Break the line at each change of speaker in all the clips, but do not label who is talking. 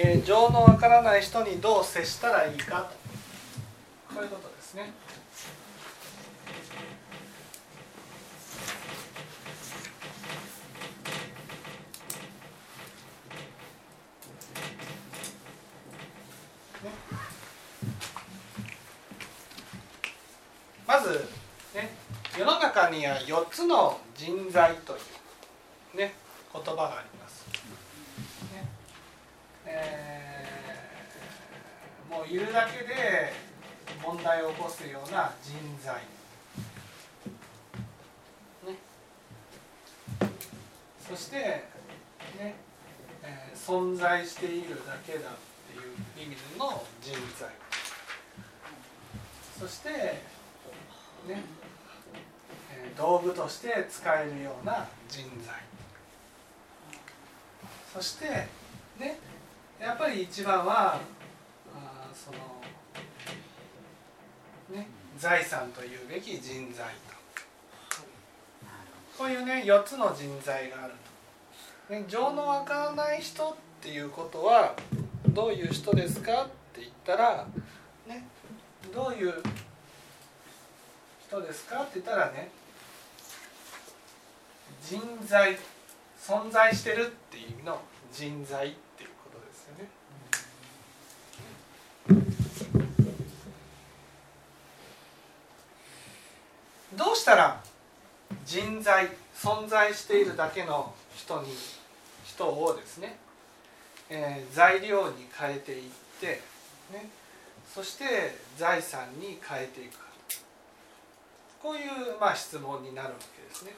えー、情のわからない人にどう接したらいいかとこういうことですね。まず、ね、世の中には4つの人材という、ね、言葉があります。ねえー、もういるだけで問題を起こすような人材。ね、そして、ねえー、存在しているだけだっていう意味での人材。そしてね、え道具として使えるような人材そしてねやっぱり一番はそのね財産というべき人材とこういうね4つの人材があると。ね、情のわからない人っていうことはどういう人ですかって言ったら、ね、どういう人ですかって言ったらね人材存在してるっていう意味の人材っていうことですよね。どうしたら人材存在しているだけの人に人をですね、えー、材料に変えていって、ね、そして財産に変えていくかこういうまあ質問になるわけですね。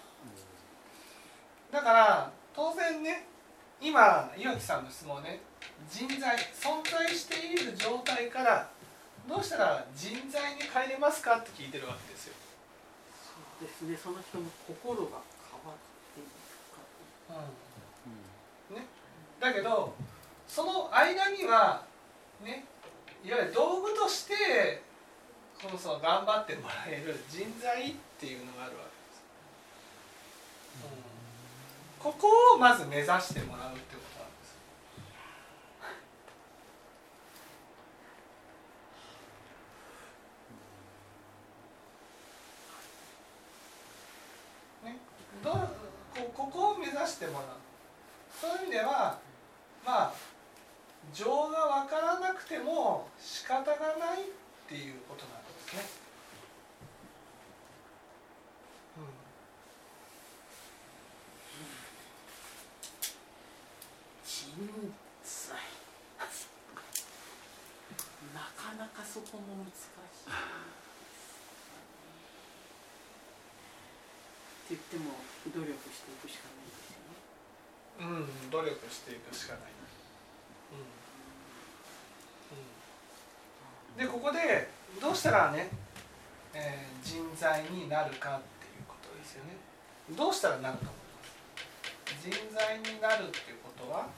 だから当然ね今岩木さんの質問ね人材存在している状態からどうしたら人材に変えれますかって聞いてるわけですよ。
ですね。その人の心が変わっていくか、
うん。ね、だけどその間にはねいわゆる道具としてそもそも頑張ってもらえる人材っていうのがあるわけです、うん、ここをまず目指してもらうってことなんですね、どこここを目指してもらうそういう意味ではまあ情が分からなくても仕方がないっていうことなんですね。うん、
人材なかなかそこも難しい。って言っても努力していくしかないです。
うん、努力していくしかない。うん、うん、でここでどうしたらね、えー、人材になるかっていうことですよね。どうしたらなると思います？人材になるっていうことは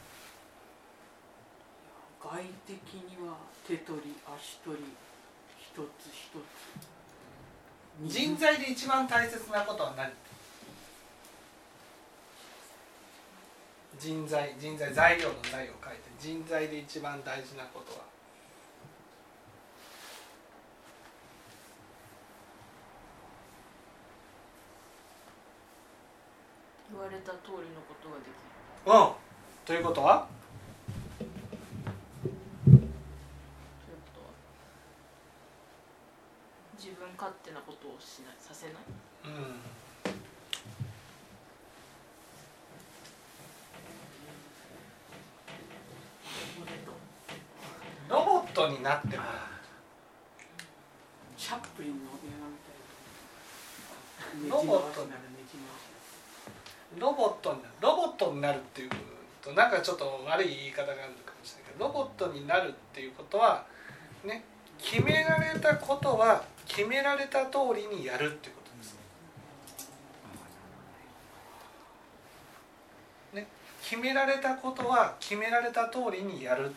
外的には手取り足取り一つ一
つ。人材で一番大切なことは何？人材人材材料の材を書いて人材で一番大事なことは。
言われた通りのことができる。
うん。ということは？
自分勝手なことをしないさせない？うん
ロボットになってもらう
チャップリンの映
画みたいなロボットになるロボットにロボットになるっていうとなんかちょっと悪い言い方があるかもしれないけどロボットになるっていうことはね決められたことは決められた通りにやるっていうことです。ね、決められたことは決められた通りにやる。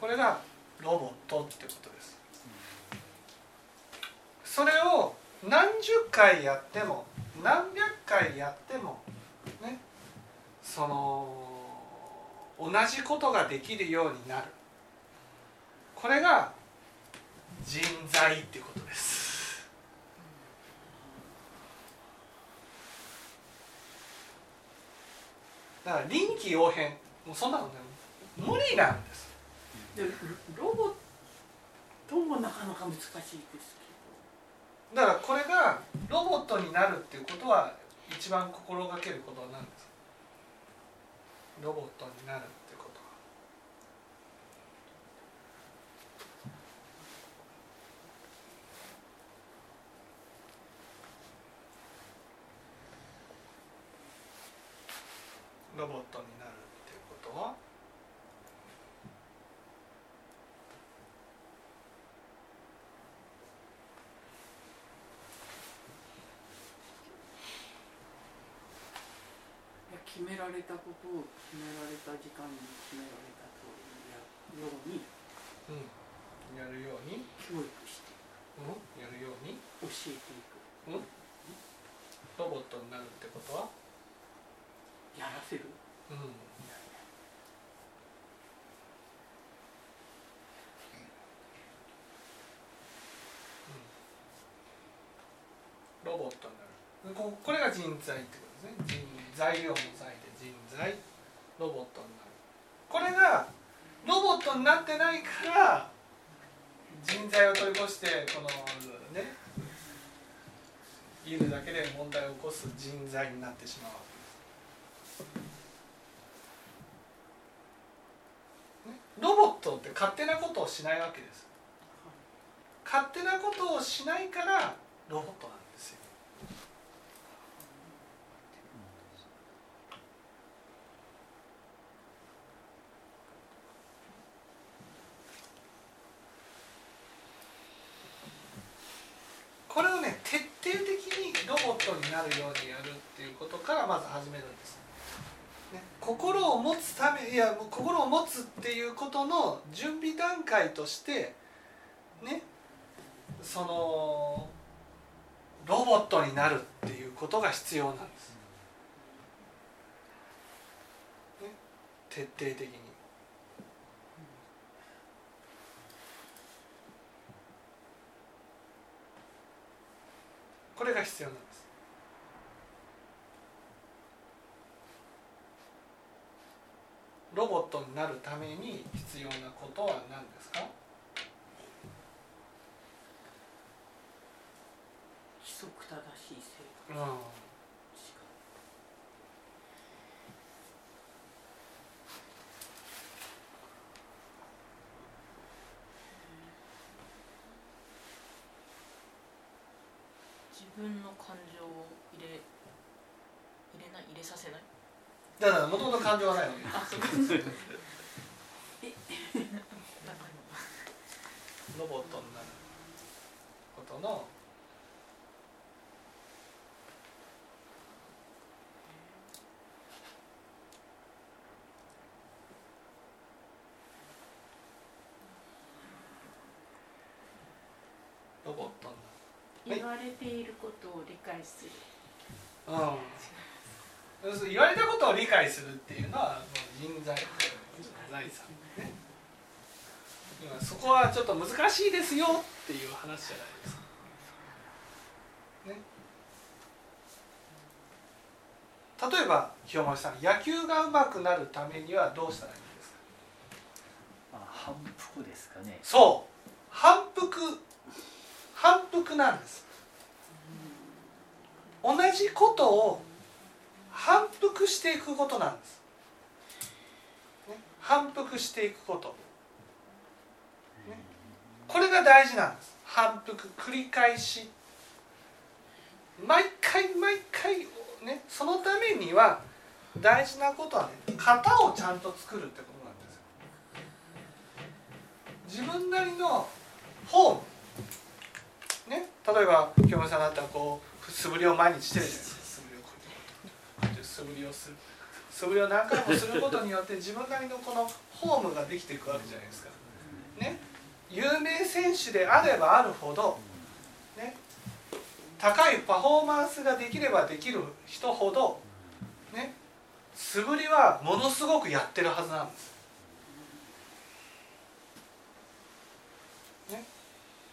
これがロボットってことです。それを何十回やっても何百回やってもねその同じことができるようになる。これが人材っていうことです。だから臨機応変。もうそんなのね無理なんです。
でロボットもなかなか難しいですけど
だからこれがロボットになるっていうことは？一番心がけることは何ですかロボットになるっていうことはロボットになるっていうことは
どいや決められたことを決められた時間に決められた通りにやるように
うん。やるように、
教育して
うん、やるように。
教えていく。
ロボットになるってことは？
やらせる？
うん。ロボットになる。ここれが人材ってこと？ですね人材料の材で人材ロボットになる。これがロボットになってないから人材を取り越してこのねいるだけで問題を起こす人材になってしまう。わけですロボットって勝手なことをしないわけです。勝手なことをしないからロボットなんですよこれをね徹底的にロボットになるようにやるっていうことからまず始めるんです、ね、心を持つためいや心を持つっていうことの準備段階としてねそのロボットになるっていうことが必要なんです、ね、徹底的に。これが必要なんです。ロボットになるために必要なことは何ですか？
規則正しい生
うん。
活しか
自分の感情を入れ入れない入れさせない？
だからもともと感情はないわけ。ロボットになることのロボットに
言われていることを理解する
なる。うん要するに言われたことを理解するっていうのはもう人材財産ね今そこはちょっと難しいですよっていう。話じゃないですかね例えば清盛さん野球が上手くなるためにはどうしたらいいですか
反復ですかね。
そう。反復。反復なんです。同じことを反復していくことなんです、ね、反復していくこと。ねこれが大事なんです。反復繰り返し。毎回毎回ねそのためには大事なことはね型をちゃんと作るってことなんですよ。自分なりのフォーム。ね例えば清盛さんだったらこう素振りを毎日してるじゃないですか素振りをこうやって素振りをする。素振りを何回もすることによって自分なりのこのフォームができていくわけじゃないですか。ね。有名選手であればあるほどね。高いパフォーマンスができればできる人ほどね。素振りはものすごくやってるはずなんです、ね、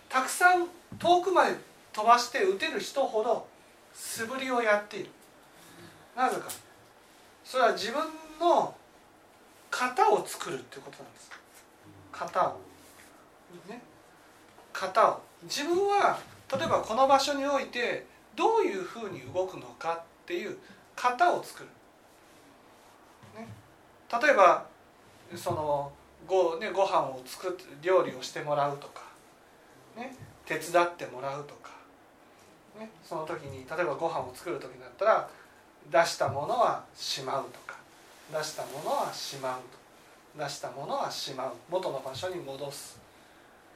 たくさん遠くまで飛ばして打てる人ほど素振りをやっている。なぜか。それは自分の型を作るっていうことなんです。型を。ね。型を。自分は例えばこの場所においてどういうふうに動くのかっていう型を作る、ね、例えばそのご,、ね、ご飯を作って料理をしてもらうとか、ね、手伝ってもらうとか、ね、その時に例えばご飯を作る時だったら出したものはしまうとか。出したものはしまうと。出したものはしまう。元の場所に戻す。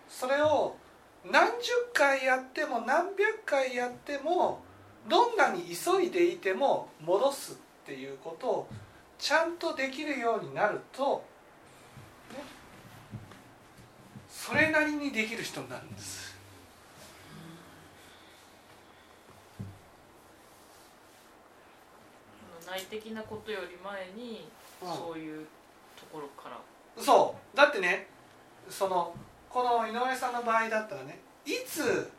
それを何十回やっても何百回やってもどんなに急いでいても戻すっていうことをちゃんとできるようになると、ね、それなりにできる人になるんです。
内的なことより前に、そういうところから。
そう。だってねそのこの井上さんの場合だったらねいつ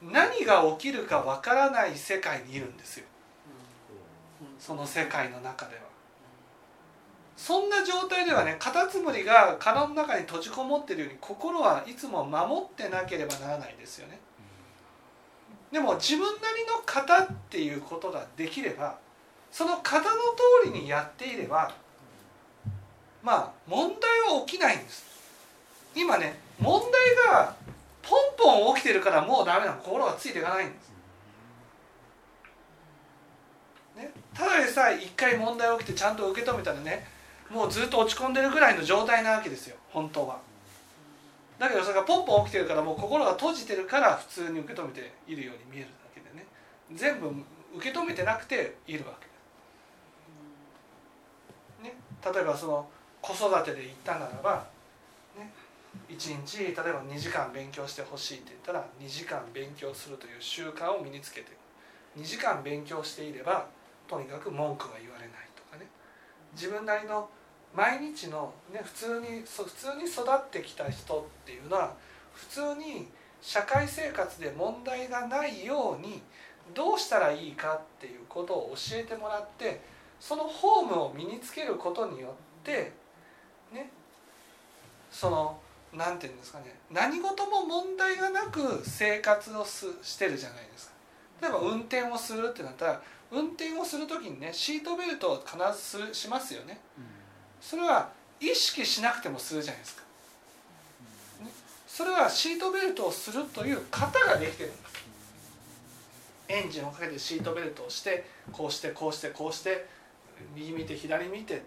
何が起きるかわからない世界にいるんですよ。その世界の中では。そんな状態ではねカタツムリが殻の中に閉じこもってるように心はいつも守ってなければならないですよね。でも自分なりの型っていうことができればその型の通りにやっていればまあ問題は起きないんです。今ね問題がポンポン起きてるからもうダメなの。心がついていかないんです、ね、ただでさえ一回問題起きてちゃんと受け止めたらねもうずっと落ち込んでるぐらいの状態なわけですよ。本当は。だけどそれがポンポン起きてるからもう心が閉じてるから普通に受け止めているように見えるだけでね。全部受け止めてなくているわけ。です、例えばその子育てで言ったならば1日例えば2時間勉強してほしいって言ったら2時間勉強するという習慣を身につけて2時間勉強していればとにかく文句が言われないとかね。自分なりの毎日の、ね、普通に普通に育ってきた人っていうのは普通に社会生活で問題がないようにどうしたらいいかっていうことを教えてもらってそのホームを身につけることによってねその何て言うんですかね何事も問題がなく生活をすしてるじゃないですか。例えば運転をするってなったら運転をする時にねシートベルトを必ずするしますよね、それは意識しなくてもするじゃないですか、ね、それはシートベルトをするという型ができてるんです。エンジンをかけてシートベルトをしてこうしてこうしてこうして右見て左見て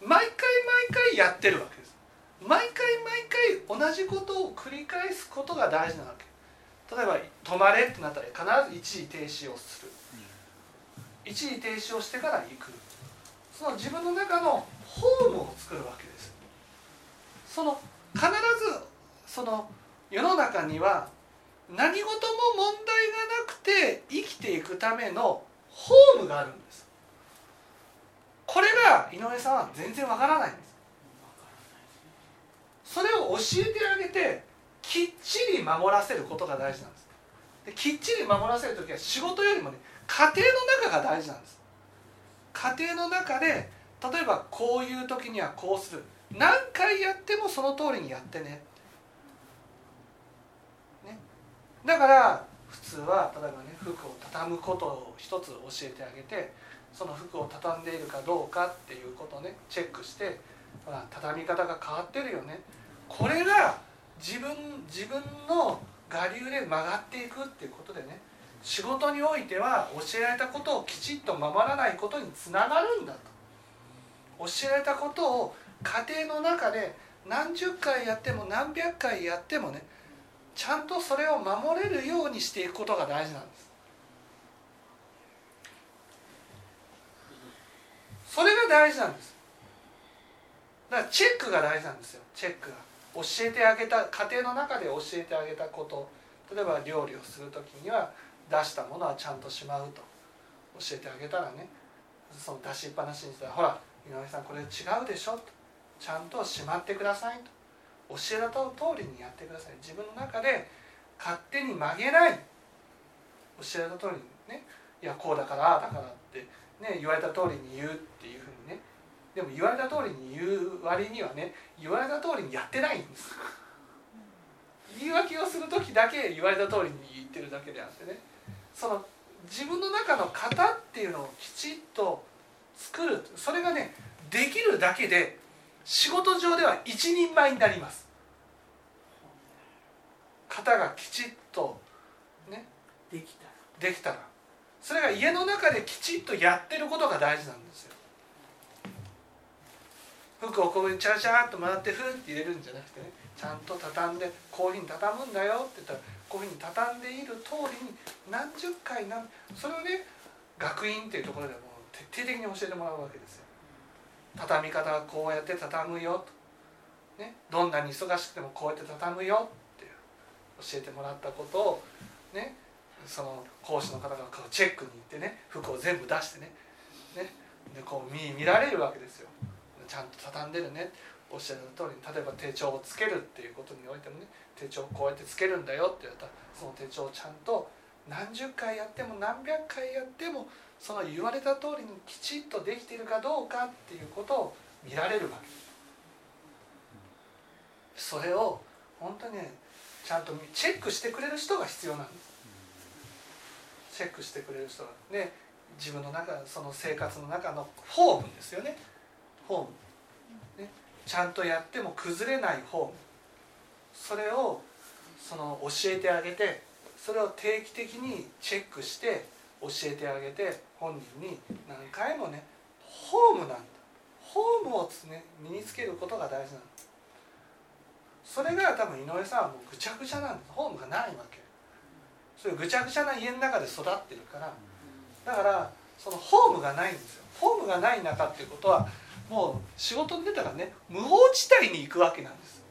毎回毎回やってるわけです。毎回毎回同じことを繰り返すことが大事なわけ。例えば止まれってなったら必ず一時停止をする。一時停止をしてから行く。その自分の中のホームを作るわけです。その必ずその世の中には何事も問題がなくて生きていくためのホームがあるんですこれが井上さんは全然わからないんです。それを教えてあげてきっちり守らせることが大事なんです。できっちり守らせる時は仕事よりもね家庭の中が大事なんです。家庭の中で例えばこういう時にはこうする。何回やってもその通りにやってね。ね。だから普通は例えばね服を畳むことを一つ教えてあげてその服を畳んでいるかどうかっていうことをね。チェックしてほら畳み方が変わってるよね。これが自分自分の我流で曲がっていくっていうことでね。仕事においては教えられたことをきちっと守らないことにつながるんだと。教えられたことを家庭の中で何十回やっても何百回やってもねちゃんとそれを守れるようにしていくことが大事なんです。それが大事なんです。だからチェックが大事なんですよ。チェックが教えてあげた家庭の中で教えてあげたこと。例えば料理をする時には出したものはちゃんとしまうと。教えてあげたらねその出しっぱなしにしたらほら井上さんこれ違うでしょと。ちゃんとしまってくださいと。教えた通りにやってください。自分の中で勝手に曲げない。教えた通りにね。いやこうだからああだからってね言われた通りに言うっていうふうにね。でも言われた通りに言う割にはね言われた通りにやってないんです。言い訳をする時だけ言われた通りに言ってるだけであってね。その自分の中の型っていうのをきちっと作る。それがねできるだけで仕事上では一人前になります。型がきちっとね
できたら。
できたらそれが家の中できちっとやってることが大事なんですよ。服をこういうチャラチャラっと回ってふって入れるんじゃなくてねちゃんと畳んでこういうふうに畳むんだよって言ったらこういうふうに畳んでいる通りに何十回何それをね学院っていうところでも徹底的に教えてもらうわけですよ。畳み方はこうやって畳むよ。と、ね、どんなに忙しくてもこうやって畳むよって教えてもらったことをねその講師の方がこうチェックに行ってね服を全部出してねねでこう見見られるわけですよ。ちゃんと畳んでるね。おっしゃる通りに例えば手帳をつけるっていうことにおいてもね手帳をこうやってつけるんだよって言ったらその手帳をちゃんと何十回やっても何百回やってもその言われた通りにきちっとできているかどうかっていうことを見られるわけ。それを本当にねちゃんとチェックしてくれる人が必要なんです。チェックしてくれる人がね自分の中その生活の中のフォームですよね。フォーム、ね、ちゃんとやっても崩れないフォーム。それをその教えてあげてそれを定期的にチェックして教えてあげて本人に何回もねホームなんだ。ホームを、ね、身につけることが大事なんだ。それが多分井上さんはもうぐちゃぐちゃなんですホームがないわけ。そういうぐちゃぐちゃな家の中で育ってるからだからそのホームがないんですよ。ホームがない中っていうことはもう仕事に出たらね無法地帯に行くわけなんです。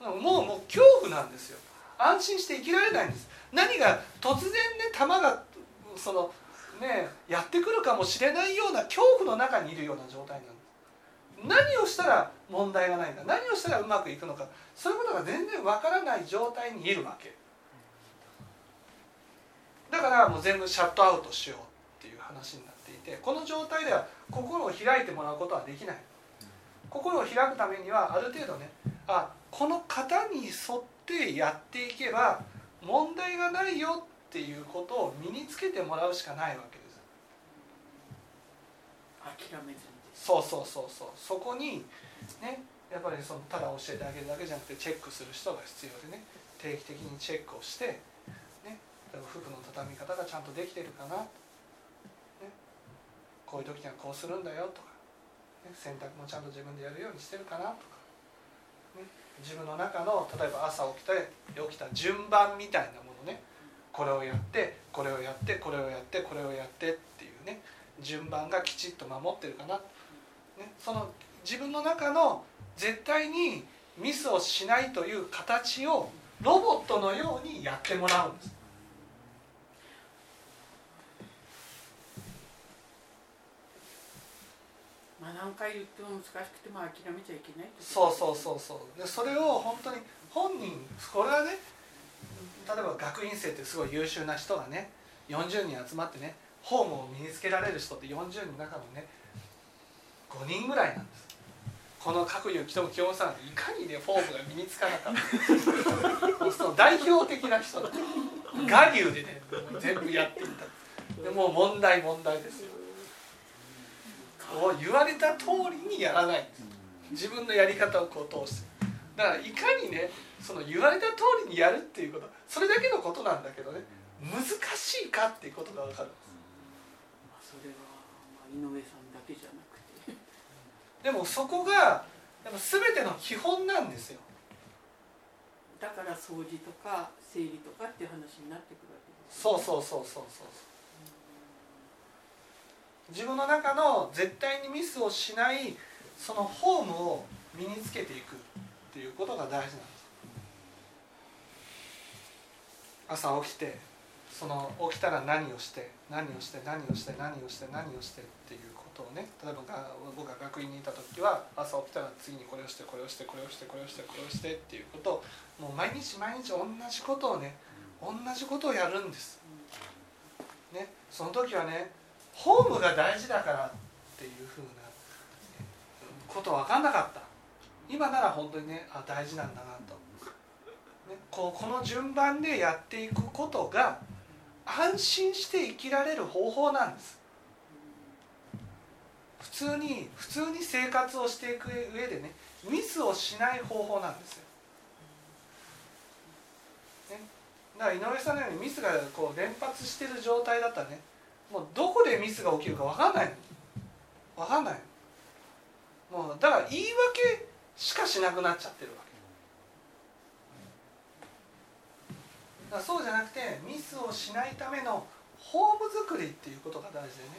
もうもう恐怖なんですよ。安心して生きられないんです。何が突然ね弾がそのねやってくるかもしれないような恐怖の中にいるような状態なんです。何をしたら問題がないんだ何をしたらうまくいくのかそういうことが全然わからない状態にいるわけ。だからもう全部シャットアウトしようっていう話になっていてこの状態では心を開いてもらうことはできない。心を開くためにはある程度ねあこの型に沿ってやっていけば問題がないよっていうことを身につけてもらうしかないわけです。
諦めずに
そうそうそうそう。そこにねやっぱりそのただ教えてあげるだけじゃなくてチェックする人が必要でね定期的にチェックをして、ね、例えば服の畳み方がちゃんとできてるかな、ね、こういう時にはこうするんだよとか、ね、洗濯もちゃんと自分でやるようにしてるかなとか、ね、自分の中の例えば朝起きて起きた順番みたいなものね。これをやってこれをやってこれをやってこれをやってっていうね。順番がきちっと守ってるかな、ね、その自分の中の絶対にミスをしないという形をロボットのようにやってもらうんです。
何回言っても難しくても諦めちゃいけない
そうそうそうそう。でそれを本当に本人これはね例えば学院生ってすごい優秀な人がね40人集まってねホームを身につけられる人って40人の中のね5人ぐらいなんです。この各有北も清さんいかにねフォームが身につかなかった。その代表的な人。我流でね全部やっていった。でもう問題問題ですよ。言われた通りにやらない。んです自分のやり方をこう通してだからいかにねその言われた通りにやるっていうことそれだけのことなんだけどね難しいかっていうことが分かる。んです
まあそれは、まあ、井上さんだけじゃなくて。
でもそこがでも全ての基本なんですよ。
だから掃除とか整理とかっていう話になってくるわけです
そうそうそうそうそう自分の中の絶対にミスをしないそのフォームを身につけていくっていうことが大事なんです朝起きてその起きたら何をして何をして何をして何をして何をしてっていうことをね例えば僕が学院にいた時は朝起きたら次にこれをしてこれをしてこれをしてこれをしてこれをしてっていうことをもう毎日毎日同じことをね同じことをやるんです。ね、その時はねホームが大事だからっていうふうなこと分かんなかった。今なら本当にねあ大事なんだなと、ね、こうこの順番でやっていくことが安心して生きられる方法なんです。普通に普通に生活をしていく上でねミスをしない方法なんですよ、ね、だから井上さんのようにミスがこう連発してる状態だったらねもうどこでミスが起きるか分かんない分かんないもうだから言い訳しかしなくなっちゃってるわけ。だそうじゃなくてミスをしないためのホーム作りっていうことが大事でね。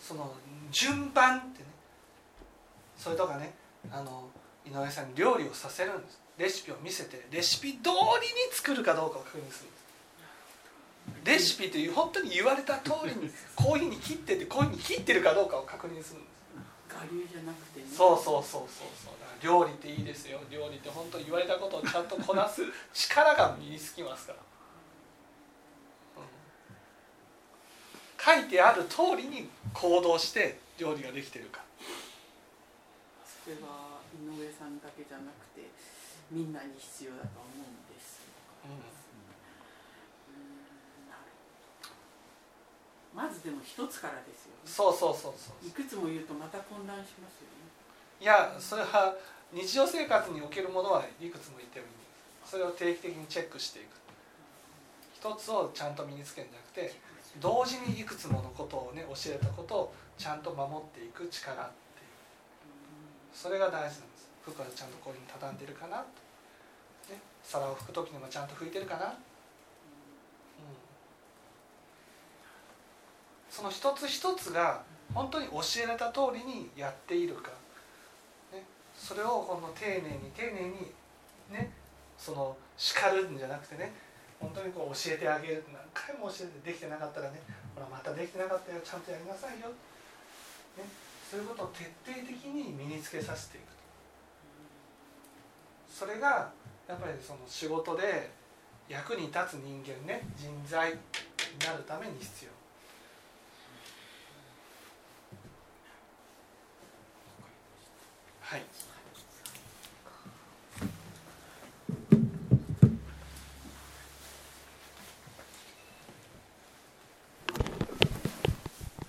その順番ってね。それとかねあの井上さんに料理をさせるんです。レシピを見せてレシピ通りに作るかどうかを確認するんです。レシピという本当に言われた通りに こういうふうに切っててこういうふうに切ってるかどうかを確認するんです
我流じゃなくてね。
そうそうそうそうそう。料理っていいですよ。料理って本当に言われたことをちゃんとこなす力が身につきますから、うん。書いてある通りに行動して料理ができてるか。
それは井上さんだけじゃなくてみんなに必要だと思うんです。
うん
うんなるほどまずでも一つからですよね。
そうそうそうそう。
いくつも言うとまた混乱しますよね。
いやそれは日常生活におけるものはいくつも言ってもいいんです。それを定期的にチェックしていく一つをちゃんと身につけるんじゃなくて同時にいくつものことをね教えたことをちゃんと守っていく力っていう。それが大事なんです。服はちゃんとこういうふうに畳んでるかなと、ね、皿を拭く時にもちゃんと拭いてるかな、うん、その一つ一つが本当に教えられた通りにやっているか、ね、それをこの丁寧に丁寧にねその叱るんじゃなくてね本当にこう教えてあげる何回も教えてできてなかったらねほらまたできてなかったよちゃんとやりなさいよ、ね、そういうことを徹底的に身につけさせていくと。それがやっぱりその仕事で役に立つ人間ね人材になるために必要。